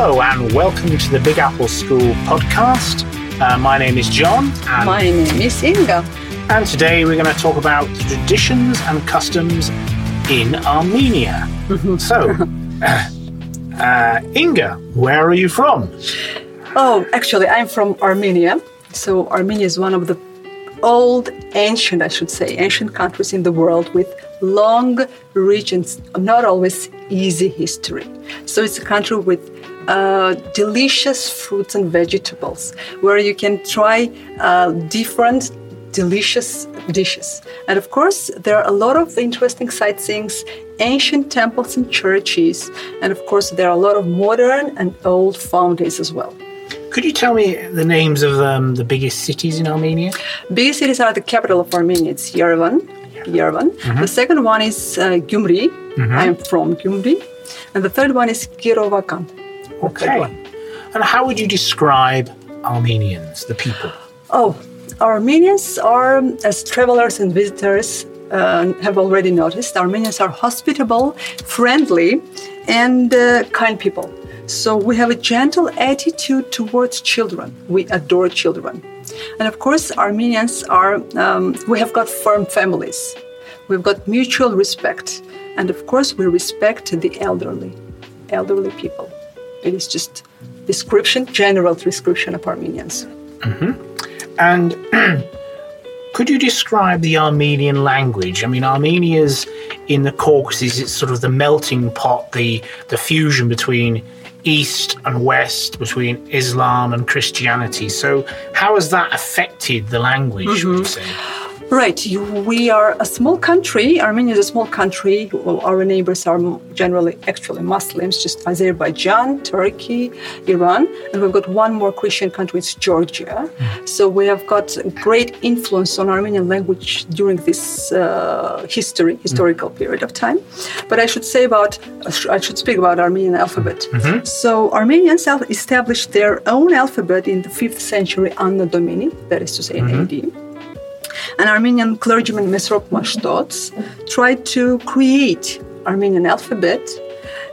Hello and welcome to the Big Apple School podcast. Uh, my name is John. And my name is Inga. And today we're going to talk about traditions and customs in Armenia. so, uh, Inga, where are you from? Oh, actually, I'm from Armenia. So, Armenia is one of the old, ancient, I should say, ancient countries in the world with long, rich, and not always easy history. So, it's a country with uh, delicious fruits and vegetables where you can try uh, different delicious dishes. And of course, there are a lot of interesting sightseeings, ancient temples and churches, and of course, there are a lot of modern and old fountains as well. Could you tell me the names of um, the biggest cities in Armenia? Biggest cities are the capital of Armenia. It's Yerevan. Yerevan. Mm-hmm. The second one is uh, Gyumri. Mm-hmm. I am from Gyumri. And the third one is Kirovakan. Okay. And how would you describe Armenians, the people? Oh, Armenians are, as travelers and visitors uh, have already noticed, Armenians are hospitable, friendly, and uh, kind people. So we have a gentle attitude towards children. We adore children. And of course, Armenians are, um, we have got firm families. We've got mutual respect. And of course, we respect the elderly, elderly people. It is just description, general description of Armenians. Mm-hmm. And could you describe the Armenian language? I mean, Armenia's in the Caucasus, it's sort of the melting pot, the, the fusion between East and West, between Islam and Christianity. So, how has that affected the language, mm-hmm. Right. We are a small country. Armenia is a small country. Our neighbors are generally actually Muslims, just Azerbaijan, Turkey, Iran. And we've got one more Christian country, it's Georgia. Mm. So we have got great influence on Armenian language during this uh, history, historical mm. period of time. But I should say about, I should speak about Armenian alphabet. Mm-hmm. So Armenians established their own alphabet in the 5th century Anno Domini, that is to say in mm-hmm. AD. An Armenian clergyman, Mesrop Mashtots, tried to create Armenian alphabet,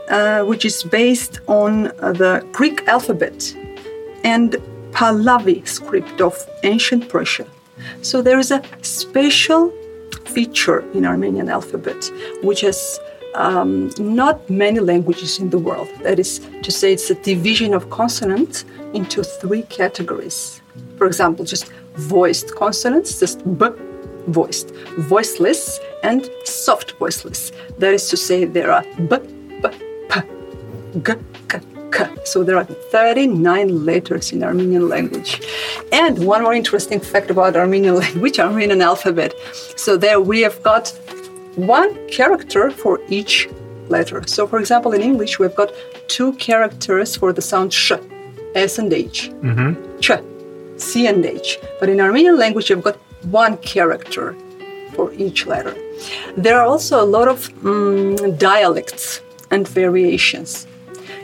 uh, which is based on the Greek alphabet and Pahlavi script of ancient Persia. So there is a special feature in Armenian alphabet, which has um, not many languages in the world. That is to say, it's a division of consonants into three categories. For example, just voiced consonants, just b, voiced, voiceless, and soft voiceless. That is to say, there are b, b, p, g, k, k. So there are 39 letters in Armenian language. And one more interesting fact about Armenian language, Armenian alphabet. So there we have got one character for each letter. So for example, in English, we've got two characters for the sound sh, s and h, mm-hmm. ch, C and H. But in Armenian language, you've got one character for each letter. There are also a lot of um, dialects and variations.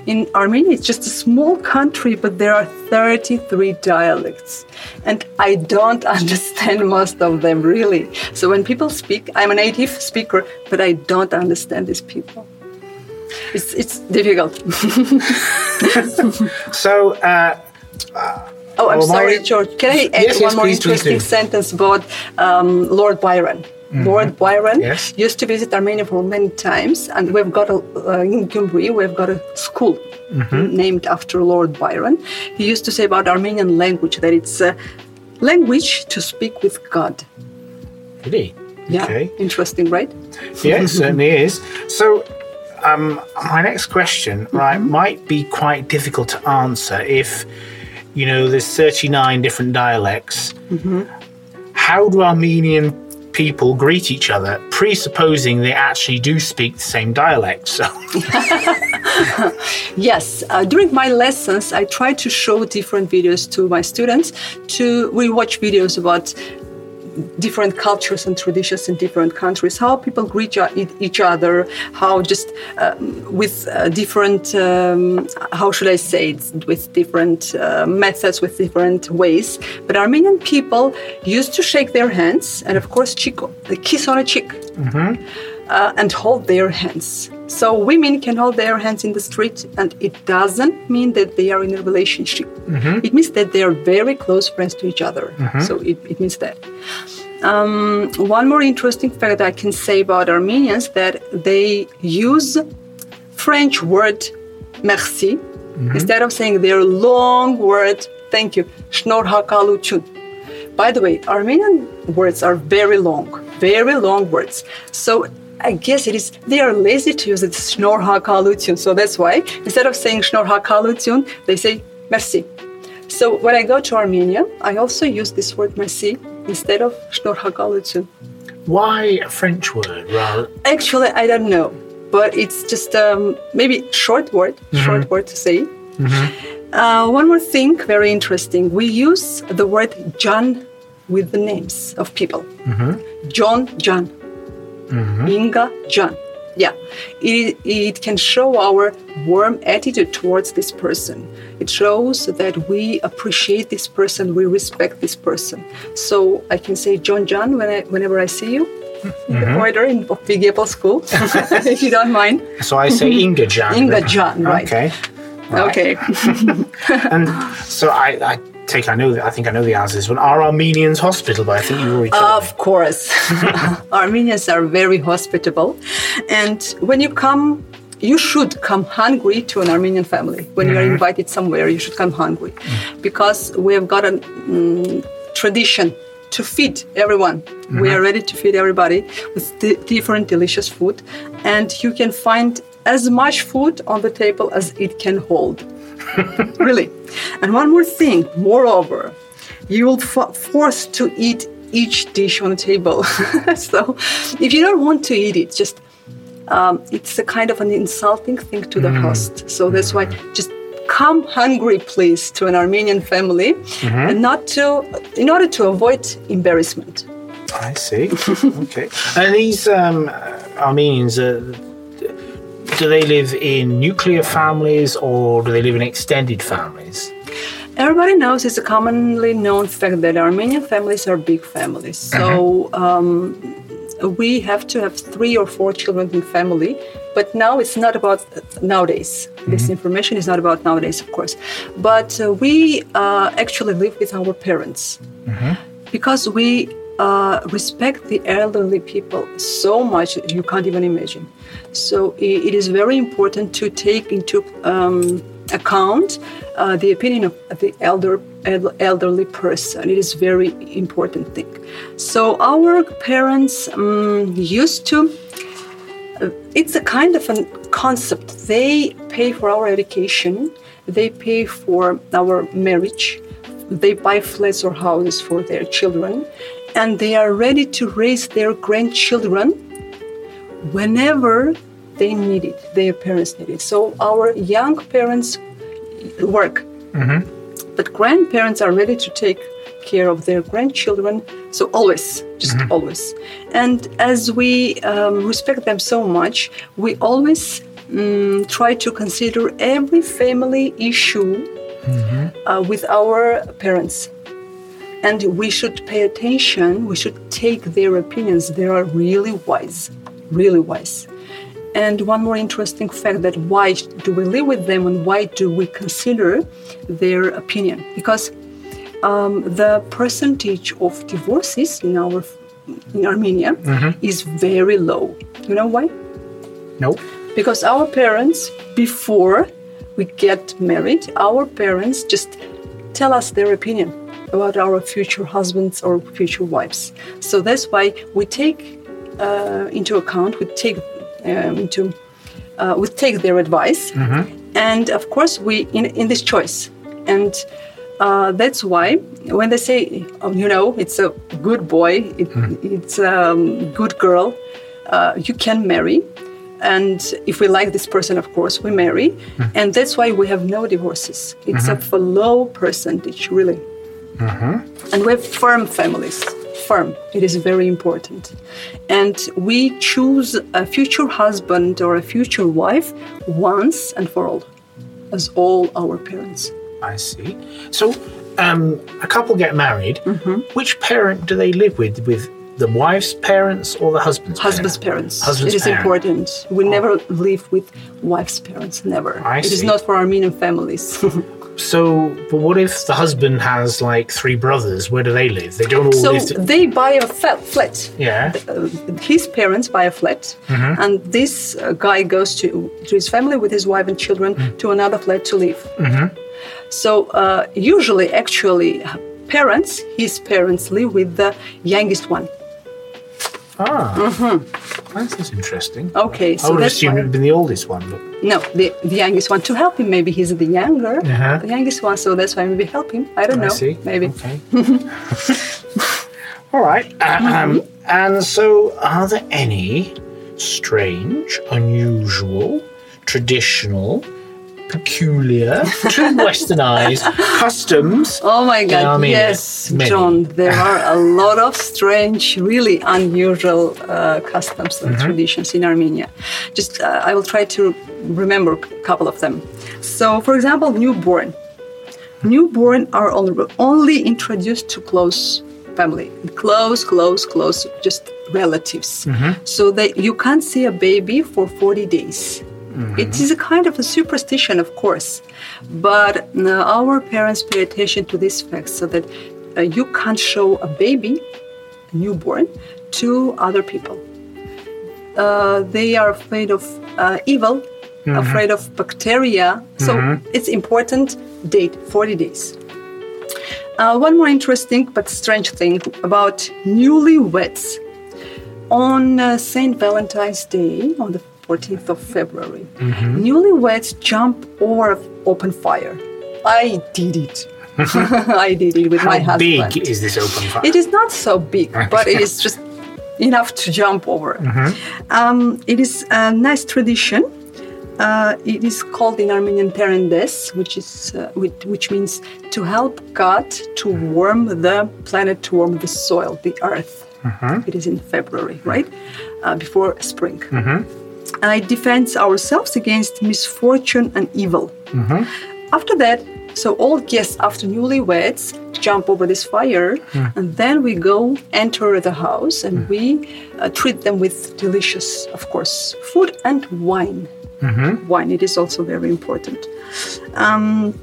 In Armenia, it's just a small country, but there are 33 dialects. And I don't understand most of them really. So when people speak, I'm a native speaker, but I don't understand these people. It's, it's difficult. so, uh, uh Oh, I'm oh, sorry, my... George. Can I add yes, one yes, more please, interesting please sentence about um, Lord Byron? Mm-hmm. Lord Byron yes. used to visit Armenia for many times, and we've got a, uh, in Gyumri, we've got a school mm-hmm. named after Lord Byron. He used to say about Armenian language that it's a language to speak with God. Really? Yeah. Okay. Interesting, right? Yeah, it certainly is. So, um, my next question, right, mm-hmm. might be quite difficult to answer if you know, there's 39 different dialects. Mm-hmm. How do Armenian people greet each other, presupposing they actually do speak the same dialect? So, yes, uh, during my lessons, I try to show different videos to my students. To we watch videos about different cultures and traditions in different countries, how people greet each other, how just uh, with uh, different, um, how should I say it, with different uh, methods, with different ways. But Armenian people used to shake their hands and, of course, chico, the kiss on a cheek, mm-hmm. Uh, and hold their hands. So women can hold their hands in the street, and it doesn't mean that they are in a relationship. Mm-hmm. It means that they are very close friends to each other. Mm-hmm. So it, it, means that. Um, one more interesting fact I can say about Armenians that they use French word merci mm-hmm. instead of saying their long word thank you. By the way, Armenian words are very long, very long words. So I guess it is they are lazy to use it Schnorhakalutyun. So that's why instead of saying Schnorhakalutyun, they say merci. So when I go to Armenia, I also use this word merci instead of Schnorhakalutyun. Why a French word rather? Actually, I don't know, but it's just um, maybe short word, mm-hmm. short word to say. Mm-hmm. Uh, one more thing, very interesting. We use the word Jan with the names of people. Mm-hmm. John, John, Mm-hmm. Inga, Jan. Yeah, it, it can show our warm attitude towards this person. It shows that we appreciate this person, we respect this person. So I can say John, John when I, whenever I see you in the mm-hmm. corridor in Big Apple School, if you don't mind. So I say Inga Jan. Inga. Jan, right. Okay. Right. Okay. And so I, I take I know I think I know the answer to this one. Are Armenians hospitable? But I think you already told me. Of course. Armenians are very hospitable. And when you come, you should come hungry to an Armenian family. When you are invited somewhere, you should come hungry. Because we have got a mm, tradition to feed everyone. We are ready to feed everybody with di- different delicious food. And you can find as much food on the table as it can hold. really. And one more thing, moreover, you will f- forced to eat each dish on the table. so if you don't want to eat it, just um, it's a kind of an insulting thing to the host. So that's why just come hungry, please, to an Armenian family, and not to in order to avoid embarrassment. I see. okay. And these um, Armenians, uh, do they live in nuclear families or do they live in extended families? Everybody knows it's a commonly known fact that Armenian families are big families. So um, we have to have three or four children in family. But now it's not about nowadays. This information is not about nowadays, of course. But uh, we uh, actually live with our parents because we uh, respect the elderly people so much you can't even imagine. So it is very important to take into um, account uh, the opinion of the elder elderly person. It is very important thing. So our parents um, used to uh, it's a kind of a concept. They pay for our education, they pay for our marriage, they buy flats or houses for their children, and they are ready to raise their grandchildren whenever they need it, their parents need it. So our young parents work, but grandparents are ready to take care of their grandchildren. So always, just always. And as we um, respect them so much, we always mm, try to consider every family issue uh, with our parents. And we should pay attention, we should take their opinions. They are really wise, really wise. And one more interesting fact that why do we live with them and why do we consider their opinion? Because um, the percentage of divorces in our in Armenia is very low. You know why? Nope. Because our parents, before we get married, our parents just tell us their opinion about our future husbands or future wives. So that's why we take uh, into account, we take um, into, uh, we take their advice, and of course we in in this choice, and uh, that's why when they say, um, you know, it's a good boy, it, it's a um, good girl, uh, you can marry. And if we like this person, of course, we marry. And that's why we have no divorces. It's a low percentage, really. And we have firm families. Firm. It is very important. And we choose a future husband or a future wife once and for all, as all our parents. I see. So um, a couple get married. Mm-hmm. Which parent do they live with? With the wife's parents or the husband's parents? husband's parents? Parents. Husband's it is parents. important. We never live with wife's parents. Never. I It is see. not for Armenian families. So, but what if the husband has like three brothers? Where do they live? They don't all so live. To- they buy a flat. yeah. Uh, his parents buy a flat, and this uh, guy goes to to his family with his wife and children to another flat to live. So uh, usually, actually, parents, his parents live with the youngest one. Ah. That's, that's interesting. Okay, so I would have that's assumed why- it would have been the oldest one, but No, the, the youngest one to help him. Maybe he's the younger, Uh-huh. the youngest one, so that's why maybe help him. I don't I know. see. Maybe. Okay. All right. Um, and so, are there any strange, unusual, traditional, peculiar to Western eyes customs? Oh my God! Armenia. yes, Many. John. There are a lot of strange, really unusual uh, customs Mm-hmm. and traditions in Armenia. Just uh, I will try to remember a couple of them. So, for example, newborn. Newborn are only introduced to close family, close, close, close, just relatives. Mm-hmm. So that you can't see a baby for 40 days. It is a kind of a superstition, of course, but uh, our parents pay attention to these facts so that uh, you can't show a baby, a newborn, to other people. Uh, they are afraid of uh, evil, afraid of bacteria. So it's important date 40 days. Uh, one more interesting but strange thing about newlyweds. On uh, St. Valentine's Day, on the 14th of February, newlyweds jump over open fire. I did it. I did it with How my husband. big is this open fire? It is not so big, but it is just enough to jump over. Um, it is a nice tradition. Uh, it is called in Armenian Terendes, which is uh, which, which means to help God to warm the planet, to warm the soil, the earth. It is in February, right uh, before spring. And it defends ourselves against misfortune and evil. Mm-hmm. After that, so all guests after newlyweds jump over this fire, mm. and then we go enter the house and mm. we uh, treat them with delicious, of course, food and wine. Mm-hmm. Wine, it is also very important. Um,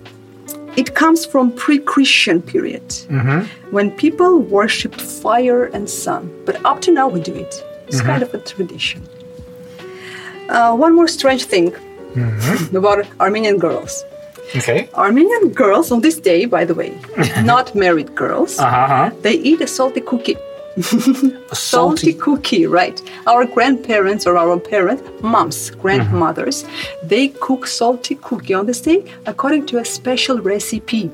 it comes from pre-Christian period mm-hmm. when people worshipped fire and sun. But up to now, we do it. It's kind of a tradition. Uh, one more strange thing about Armenian girls. okay. Armenian girls on this day, by the way, not married girls, Uh-huh. they eat a salty cookie. A Salty salty. cookie, right? Our grandparents or our parents, moms, grandmothers, they cook salty cookie on this day according to a special recipe.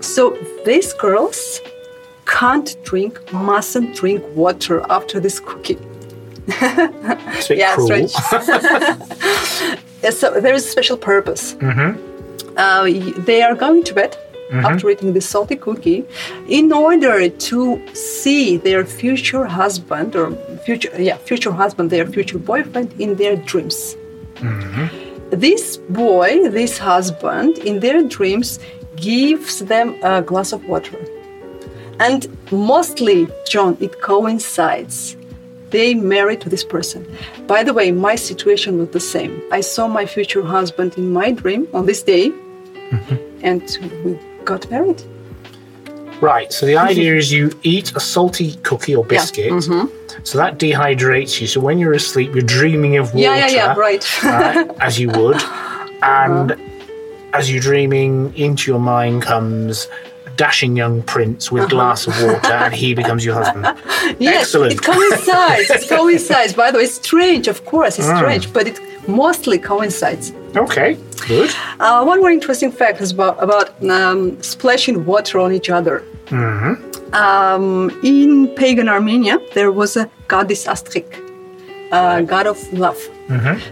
So these girls can't drink, mustn't drink water after this cookie. It's a bit Yeah, cruel. so there is a special purpose. Mm-hmm. Uh, they are going to bed mm-hmm. after eating the salty cookie in order to see their future husband or future yeah future husband their future boyfriend in their dreams. Mm-hmm. This boy this husband in their dreams gives them a glass of water. And mostly john it coincides they married to this person. By the way, my situation was the same. I saw my future husband in my dream on this day, and we got married. Right. So the idea is you eat a salty cookie or biscuit. mm-hmm. So that dehydrates you. So when you're asleep, you're dreaming of water. Yeah, yeah, yeah, right. as you would. And as you're dreaming, into your mind comes dashing young prince with a glass of water, and he becomes your husband. yes, Excellent. it coincides. It coincides. By the way, it's strange, of course, Mm. it's strange, but it mostly coincides. Okay, good. Uh, one more interesting fact is about, about um, splashing water on each other. Um, in pagan Armenia, there was a goddess Astghik, a god of love.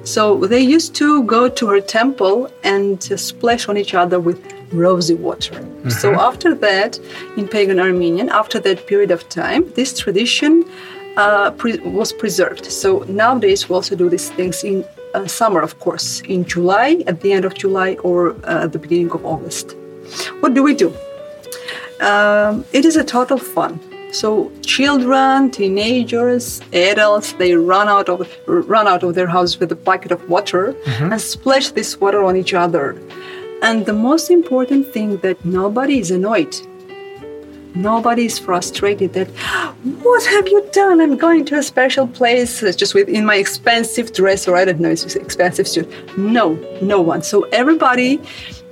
So they used to go to her temple and uh, splash on each other with rosy water. So after that, in pagan Armenian, after that period of time, this tradition uh, pre- was preserved. So nowadays we also do these things in uh, summer, of course, in July, at the end of July, or uh, at the beginning of August. What do we do? Um, it is a total fun. So children, teenagers, adults, they run out of run out of their house with a bucket of water and splash this water on each other. And the most important thing that nobody is annoyed. Nobody is frustrated that what have you done? I'm going to a special place uh, just with in my expensive dress or I don't know, it's expensive suit. No, no one. So everybody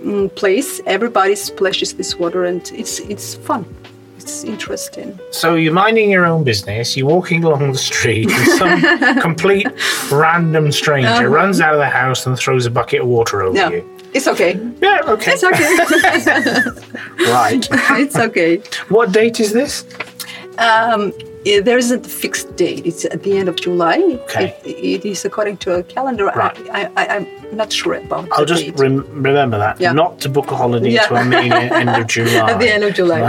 mm, plays, everybody splashes this water and it's it's fun. It's interesting. So you're minding your own business, you're walking along the street, and some complete random stranger runs out of the house and throws a bucket of water over Yeah. you. It's okay. Yeah, okay. It's okay. Right. it's okay. what date is this? Um, there isn't a fixed date. It's at the end of July. Okay. It, it is according to a calendar. Right. I, I, I'm not sure about I'll the just rem- remember that. Yeah. Not to book a holiday Yeah. to Armenia end of July. At the end of July.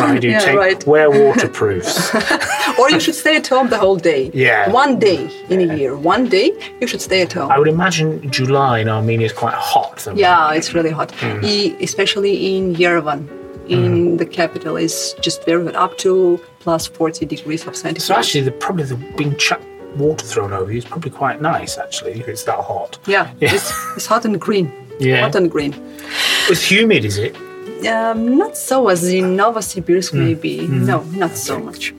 Right, you Yeah, take right. wear waterproofs. or you should stay at home the whole day. Yeah. One day in a year. One day you should stay at home. I would imagine July in Armenia is quite hot. Though. Yeah, it's really hot, Hmm. E- especially in Yerevan. In the capital, is just very hot, up to plus 40 degrees of centigrade. So actually, the, probably the being chucked water thrown over you is probably quite nice. Actually, if it's that hot. yeah, Yeah. It's, it's hot and green. Yeah. Hot and green. It's humid, is it? Um, not so as in Novosibirsk, Hmm. maybe. No, not so much.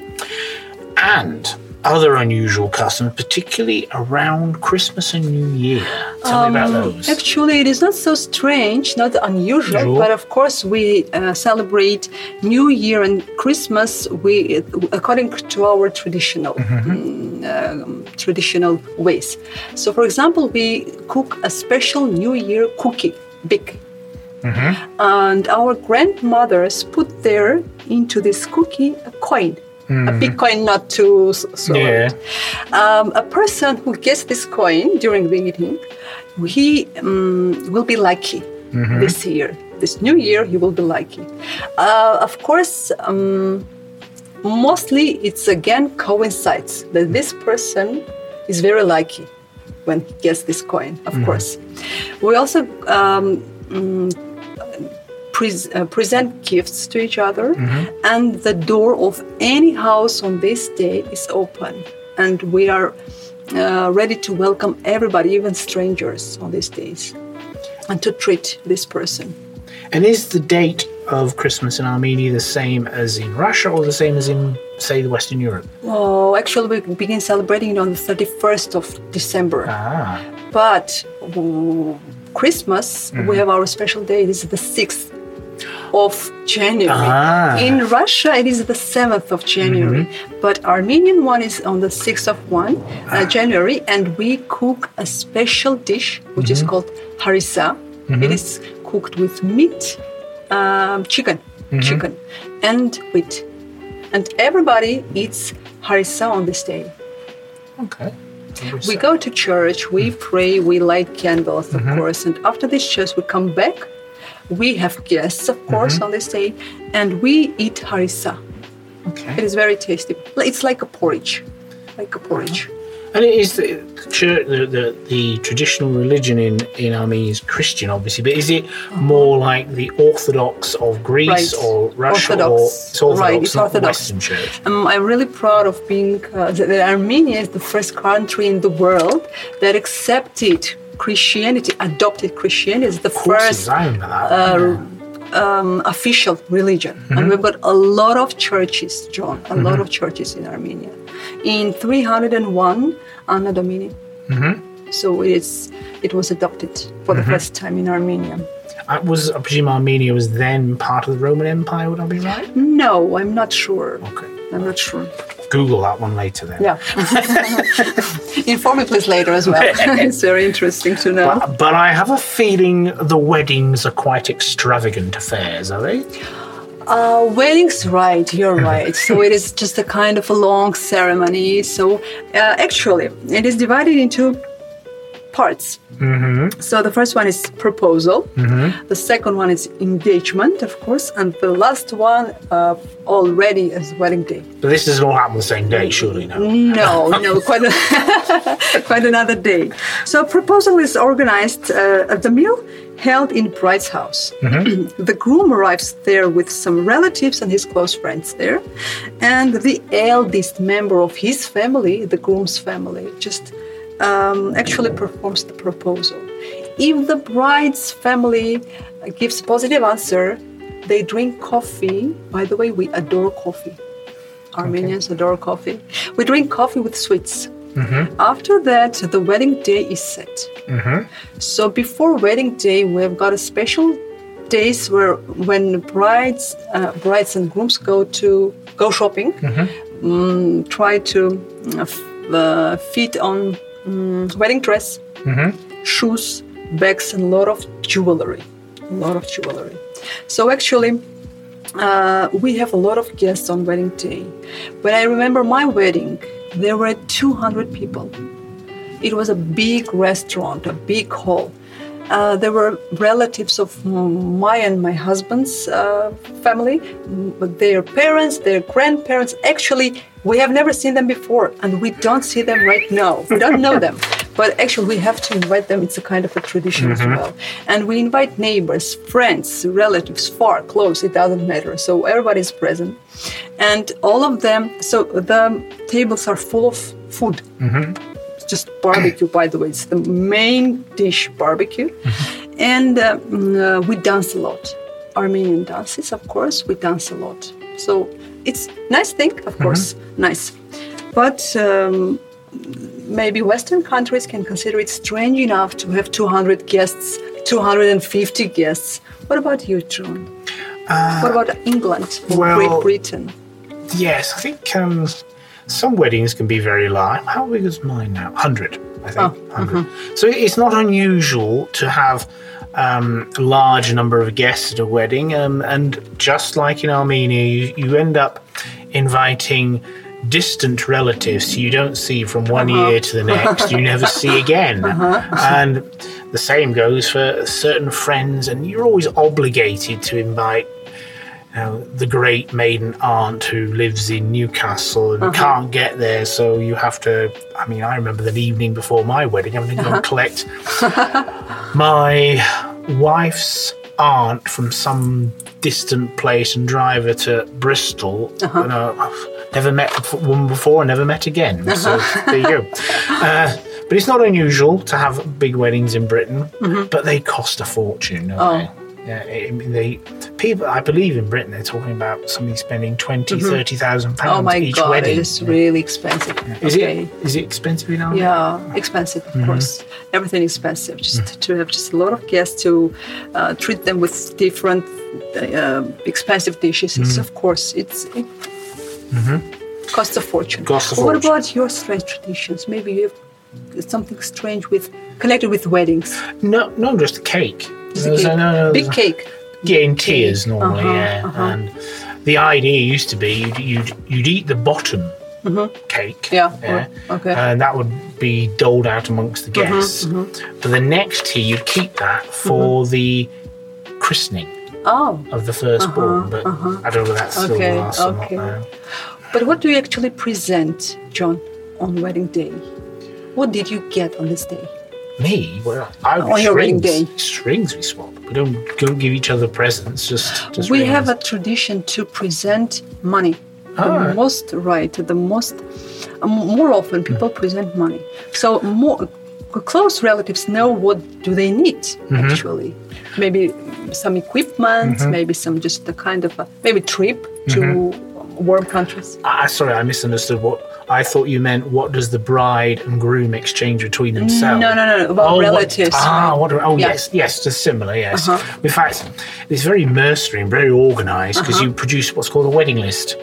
And other unusual customs, particularly around Christmas and New Year. Tell me about those. Actually, it is not so strange, not unusual, Usual. but of course, we uh, celebrate New Year and Christmas we, according to our traditional mm, um, traditional ways. So, for example, we cook a special New Year cookie, big. And our grandmothers put there into this cookie a coin, a Bitcoin not too s- so Yeah. um, a person who gets this coin during the eating, he um, will be lucky this year. This new year, he will be lucky. Uh, of course, um, mostly it's again coincides that this person is very lucky when he gets this coin. Of course, we also. Pres- uh, present gifts to each other, and the door of any house on this day is open, and we are uh, ready to welcome everybody, even strangers, on these days, and to treat this person. And is the date of Christmas in Armenia the same as in Russia or the same as in, say, the Western Europe? Oh, actually, we begin celebrating it on the 31st of December. Ah, But Christmas, we have our special day. This is the 6th of January. Ah. In Russia, it is the 7th of January. Mm-hmm. But Armenian one is on the 6th of one, uh, ah. January, and we cook a special dish which is mm-hmm. called harissa. It mm-hmm. is cooked with meat, um, chicken, chicken, and wheat. And everybody eats harissa on this day. okay. We go to church, we mm. pray, we light candles, of course, and after this church, we come back. We have guests, of course, on this day, and we eat harissa. It Okay. is very tasty. It's like a porridge, like a porridge. And it is the, church, the, the, the traditional religion in, in Armenia is Christian, obviously, but is it more like the Orthodox of Greece Right. or Russia or Orthodox. it's Orthodox, Right, it's Orthodox. Western Church? Um, I'm really proud of being uh, that Armenia is the first country in the world that accepted Christianity, adopted Christianity as the first I remember that. uh, um, official religion. And we've got a lot of churches, John, a lot of churches in Armenia. In 301 Anno Domini. So it is, it was adopted for the first time in Armenia. I was, I presume Armenia was then part of the Roman Empire, would I be right? No, I'm not sure. Okay. I'm not sure. Google that one later then. Yeah. Inform me please later as well. it's very interesting to know. But, but I have a feeling the weddings are quite extravagant affairs, are they? Uh, weddings, right, you're right. So it is just a kind of a long ceremony. So uh, actually, it is divided into parts. Mm-hmm. So the first one is proposal, the second one is engagement, of course, and the last one uh, already is wedding day. But this doesn't all happen the same day, surely, no? No, no, quite a, quite another day. So proposal is organized uh, at the meal held in bride's house. the groom arrives there with some relatives and his close friends there, and the eldest member of his family, the groom's family, just um, actually performs the proposal. If the bride's family gives positive answer, they drink coffee. By the way, we adore coffee. Armenians adore coffee. We drink coffee with sweets. After that, the wedding day is set. So before wedding day, we've got a special days where when brides, uh, brides and grooms go to go shopping, mm, try to uh, f- uh, fit on mm, wedding dress, shoes, bags, and a lot of jewelry. A lot of jewelry. So actually, uh, we have a lot of guests on wedding day. When I remember my wedding, there were 200 people. It was a big restaurant, a big hall. Uh, there were relatives of my and my husband's uh, family, their parents, their grandparents. Actually, we have never seen them before, and we don't see them right now. We don't know them, but actually, we have to invite them. It's a kind of a tradition as well. And we invite neighbors, friends, relatives, far, close, it doesn't matter. So everybody is present, and all of them. So the tables are full of food just barbecue by the way. It's the main dish barbecue. And uh, mm, uh, we dance a lot. Armenian dances of course we dance a lot. So it's nice thing of course. Nice. But um, maybe western countries can consider it strange enough to have 200 guests 250 guests. What about you john? What about england or well- great britain? Yes, I think um, some weddings can be very large. How big is mine now? 100, I think. Oh, 100. So it's not unusual to have um, a large number of guests at a wedding. Um, and just like in Armenia, you, you end up inviting distant relatives you don't see from one year to the next, you never see again. And the same goes for certain friends, and you're always obligated to invite you know, the great maiden aunt who lives in Newcastle and uh-huh. can't get there, so you have to. I mean, I remember the evening before my wedding, having to go and collect my wife's aunt from some distant place and drive her to Bristol. Uh-huh. You know, uh, never met woman before, and never met again. So there you go. Uh, but it's not unusual to have big weddings in Britain, mm-hmm. but they cost a fortune. Oh. they? Yeah, I mean, they people. I believe in Britain they're talking about somebody spending 20, mm-hmm. 30,000 pounds oh my each god wedding. it is really expensive Is okay. it is it expensive in Ireland? Yeah, expensive, of mm-hmm. course. Everything expensive. Just mm-hmm. to have just a lot of guests to uh, treat them with different uh, expensive dishes. It's, of course, it's it costs a fortune. Costs a What fortune. about your strange traditions? Maybe you have something strange with connected with weddings. No, not just cake. Just a cake. no, no, Big cake. Yeah, in tiers normally, Uh-huh, yeah. uh-huh. And the idea used to be you'd you'd, you'd eat the bottom cake. Mm-hmm. Yeah, okay. Mm-hmm, And that would be doled out amongst the guests. But the next tea, you'd keep that for the christening Oh, of the firstborn. but I don't know if that still Okay, lasts or okay. not now. but what do you actually present, John, on wedding day? What did you get on this day? Me? Well, I would On your wedding strings. day. Strings we swap. We don't go give each other presents. Just, just we have a tradition to present money. Ah. The most right, the most uh, more often people present money. So more close relatives know what do they need Mm-hmm. actually. Maybe some equipment, Mm-hmm. maybe some just a kind of a maybe trip to warm countries. Ah, sorry, I misunderstood. What I thought you meant. What does the bride and groom exchange between themselves? No, no, no, no, about what- relatives. ah, what? Oh, Yeah. yes, yes, just similar. Yes. Uh-huh. In fact, it's very mercenary and very organised because Uh-huh. you produce what's called a wedding list,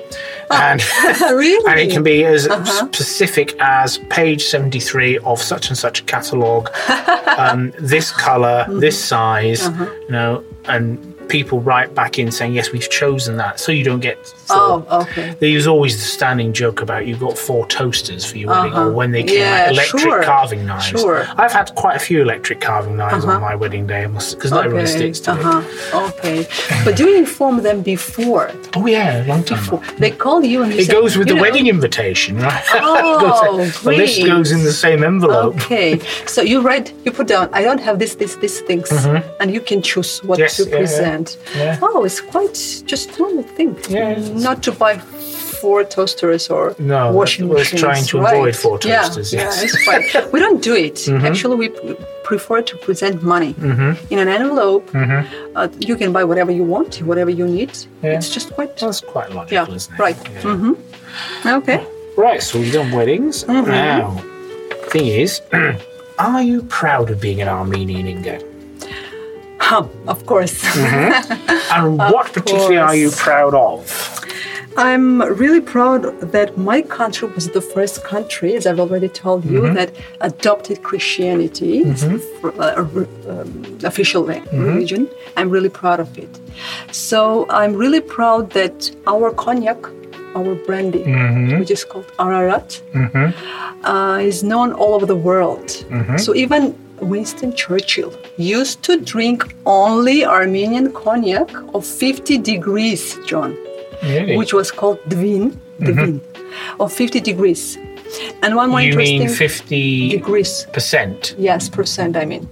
and really? and it can be as Uh-huh. specific as page seventy-three of such and such a catalogue, um, this color Mm-hmm. this size, Uh-huh. you know, and people write back in saying, yes, we've chosen that, so you don't get. Oh, okay. There was always the standing joke about you've got four toasters for your wedding, Uh-huh. or when they came Yeah, out, electric sure, carving knives. sure. I've had quite a few electric carving knives Uh-huh. on my wedding day, because not everyone sticks to it. uh-huh. Okay. But do you inform them before? Oh yeah, long time. Before they call you and you It say, goes with the know, wedding invitation, right? Oh, the list goes in the same envelope. Okay, so you write, you put down, I don't have this, this, these things, and you you can choose what Mm-hmm. Yes, to yeah, present. Yeah. Oh, it's quite just normal thing. Yeah, Not to buy four toasters or No, washing machines. trying to right. avoid four Yeah, toasters, Yeah, yes. it's fine. we don't do it. Actually, we prefer to present money Mm-hmm. in an envelope. Uh, you can buy whatever you want, whatever you need. Yeah. It's just quite. That's quite logical, Yeah, isn't it? right. Yeah. hmm Okay. Right, so we've done weddings. Mm-hmm. Now, thing is, are you proud of being an Armenian, Inga? Huh, of course. And what particularly are you proud of? I'm really proud that my country was the first country, as I've already told you, Mm-hmm. that adopted Christianity as the fir- uh, um, official Mm-hmm. religion. I'm really proud of it. So I'm really proud that our cognac, our brandy, Mm-hmm. which is called Ararat, uh, is known all over the world. Mm-hmm. So even Winston Churchill used to drink only Armenian cognac of 50 degrees, John Really? which was called Dvin, Dvin mm-hmm. of 50 degrees. And one more Mm-hmm. you interesting mean 50 degrees. percent? Yes, percent, I mean.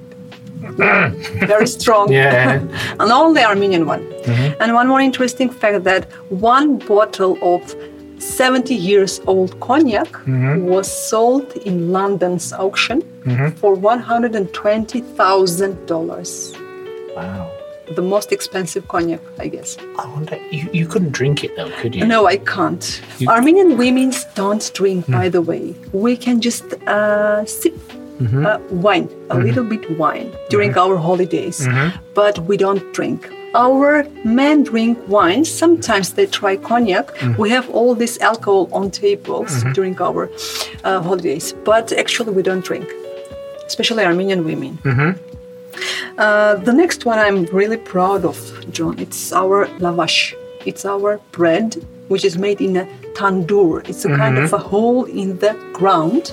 Mm. Very strong. Yeah. and only Armenian one. Mm-hmm. And one more interesting fact that one bottle of 70 years old cognac mm-hmm. was sold in London's auction for $120,000. Wow. The most expensive cognac, I guess. I wonder, you, you couldn't drink it though, could you? No, I can't. You- Armenian women don't drink, hmm. by the way. We can just uh, sip mm-hmm. uh, wine, a mm-hmm. little bit wine during mm-hmm. our holidays, but we don't drink. Our men drink wine. Sometimes they try cognac. Mm. We have all this alcohol on tables during our uh, holidays, but actually we don't drink, especially Armenian women. Uh, the next one I'm really proud of, John. It's our lavash. It's our bread, which is made in a tandoor. It's a kind of a hole in the ground.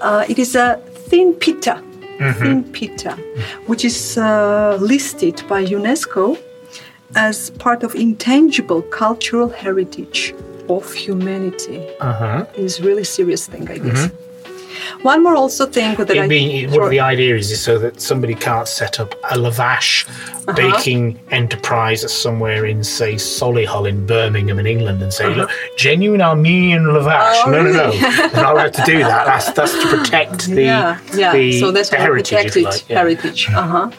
Uh, it is a thin pita, thin pita, which is uh, listed by UNESCO as part of intangible cultural heritage of humanity. Uh huh. It's really serious thing, I guess. One more also thing that I It being, what the idea is, is so that somebody can't set up a lavash Uh-huh. baking enterprise somewhere in, say, Solihull in Birmingham in England and say, look, genuine Armenian lavash. Uh-huh. Oh, no, no, no. They're not allowed to do that. That's, that's to protect the, yeah, yeah. the so that's we heritage, if protect you it, like. Yeah. heritage. Uh-huh.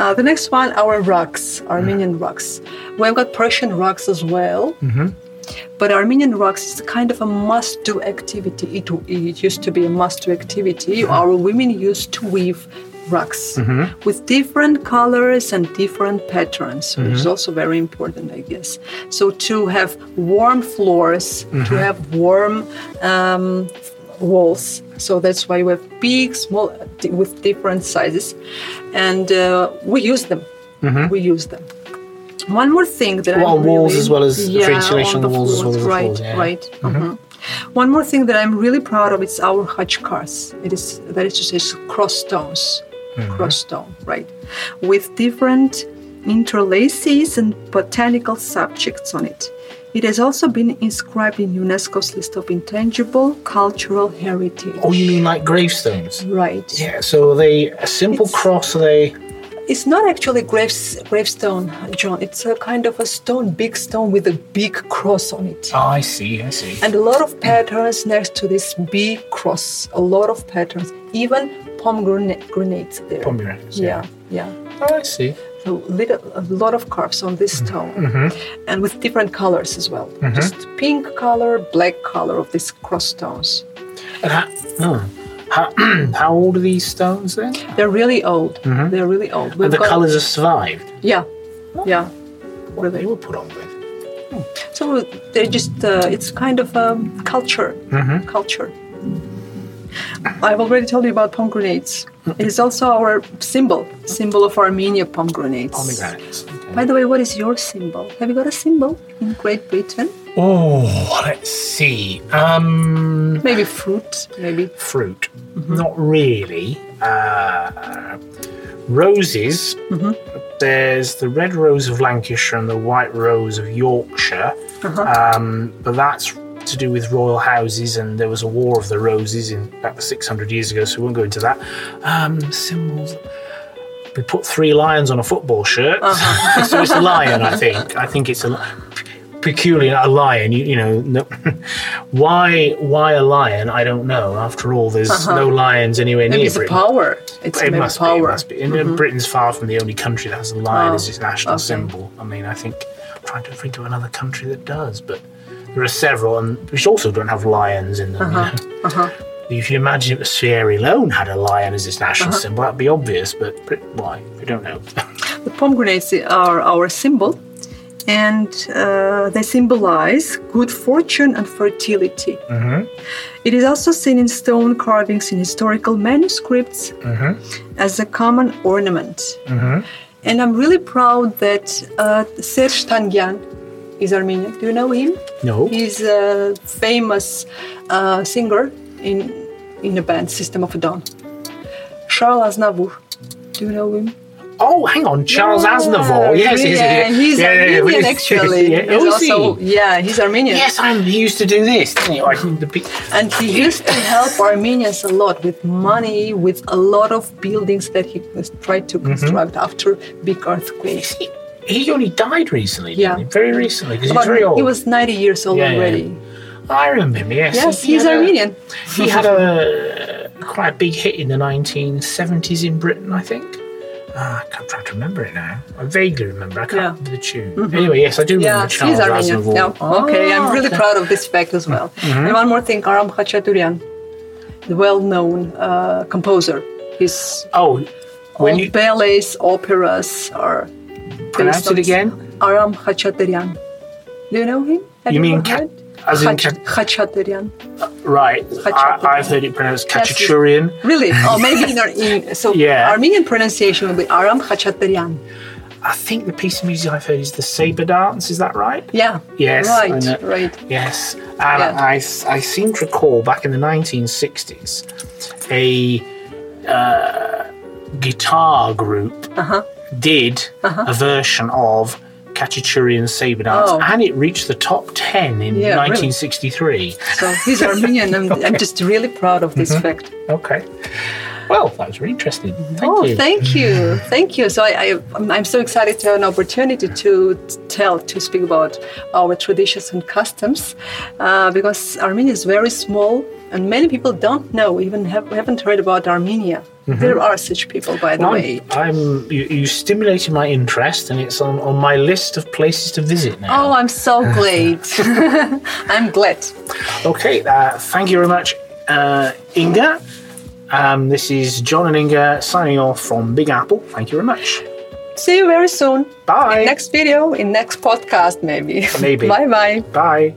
Uh, the next one, our rugs, Armenian rugs. We've got Persian rugs as well. Mm-hmm. But Armenian rugs is kind of a must-do activity. It, it used to be a must-do activity. Mm-hmm. Our women used to weave rugs with different colors and different patterns, which Mm-hmm. is also very important, I guess. So to have warm floors, Mm-hmm. to have warm um, walls. So that's why we have big, small, with different sizes, and uh, we use them. We use them. One more thing that Mm-hmm. Well, I'm walls really, as well as the yeah, insulation on on the walls as well as the right, floors, yeah. right. mhm. One more thing that I'm really proud of is our khachkars. It is that is to say it's cross stones, Mm-hmm. cross stone, right, with different interlaces and botanical subjects on it. It has also been inscribed in UNESCO's list of intangible cultural heritage. Oh, you mean like gravestones? right? Yeah, so are they a simple It's- cross? Are they. It's not actually graves, gravestone, John. It's a kind of a stone, big stone with a big cross on it. Oh, I see, I see. And a lot of patterns next to this big cross. A lot of patterns. Even pomegranates there. Pomegranates, Yeah, yeah. yeah. Oh, I see. A, little, a lot of carves on this mm-hmm. stone. Mm-hmm. And with different colors as well. Mm-hmm. Just pink color, black color of these cross stones. And oh, how, how old are these stones then? They're really old. They're really old. We've And the got- colours have survived? Yeah, yeah. What they were put on with? So they're just, uh, it's kind of um, culture. Culture. I've already told you about pomegranates. It is also our symbol, symbol of Armenia, pomegranates. Pomegranates. Okay. By the way, what is your symbol? Have you got a symbol in Great Britain? Oh, let's see. Um, Maybe fruit, maybe. fruit. Not really. Uh, roses. There's the red rose of Lancashire and the white rose of Yorkshire. Um, but that's to do with royal houses, and there was a war of the roses in about 600 years ago, so we won't go into that. Um, symbols. We put three lions on a football shirt, so it's a lion. I think. I think it's a peculiar a lion. You, you know, no, why why a lion? I don't know. After all, there's no lions anywhere Maybe near it's a Britain. power. It's It must be. It power. must be. And Britain's far from the only country that has a lion Oh, as its national okay. symbol. I mean, I think I'm trying to think of another country that does, but there are several, and which also don't have lions in them. you know. Uh-huh. If you imagine if Sierra Leone had a lion as its national Uh-huh. symbol, that'd be obvious. But why? We don't know. The pomegranates are our symbol, and uh, they symbolize good fortune and fertility. It is also seen in stone carvings in historical manuscripts as a common ornament. And I'm really proud that uh, Serj Tankian is Armenian. Do you know him? no. He's a famous uh, singer in in the band System of a Down. Charles Aznavour. Do you know him? Oh, hang on, Charles Yeah, Aznavour. Yes, he's, yeah, he's yeah, yeah, yeah, Armenian yeah. actually. Yeah. He's Oh, is he? yeah, he's Armenian. Yes, I'm, he used to do this, didn't he? The And he used to help Armenians a lot with money, with a lot of buildings that he was tried to Mm-hmm. construct after big earthquakes. he, he only died recently, didn't Yeah. he? Very recently, because he's very old. he was 90 years old already. I remember him, yes. Yes, He he's had a- Armenian. He had a quite a big hit in the 1970s in Britain, I think. Ah, I can't try to remember it now. I vaguely remember. I can't. Mm-hmm. remember the tune. Anyway, yes, I do remember Yeah, Charles he's Armenian. Aznavour. Yeah. okay, I'm really okay. proud of this fact as well. And one more thing, Aram Khachaturian, the well-known uh, composer. His Oh, when you ballets, operas are pronounce it again, Aram Khachaturian. Do you know him? Have You mean ever As in Khach- Khachaturian. right? I, Khachaturian. I've heard it pronounced Yes, yes. Really? Oh, maybe in, our- in so Yeah. Armenian pronunciation would be Aram Khachaturian. I think the piece of music I've heard is the saber dance. Is that right? Yeah. Yes, Right. Right. Yes, and Yeah. I, I seem to recall back in the 1960s a uh, guitar group Uh-huh. did a version of Khachaturian Saber Dance, Oh. and it reached the top 10 in Yeah, really. 1963. So he's Armenian. I'm, I'm just really proud of this mm-hmm. fact. Okay. Well, that was really interesting. Thank oh, you. thank you, thank you. So I, I, I'm- I'm so excited to have an opportunity to tell, to speak about our traditions and customs, uh, because Armenia is very small, and many people don't know, even have, haven't heard about Armenia. There are such people, by the way. I'm, I'm you, you stimulated my interest, and it's on, on my list of places to visit now. Oh, I'm so glad. I'm glad. Okay, uh, thank you very much, uh, Inga. Um, this is Jan and Inga signing off from Big Apple. Thank you very much. See you very soon. Bye. In next video, in next podcast, maybe. Maybe. bye bye. Bye.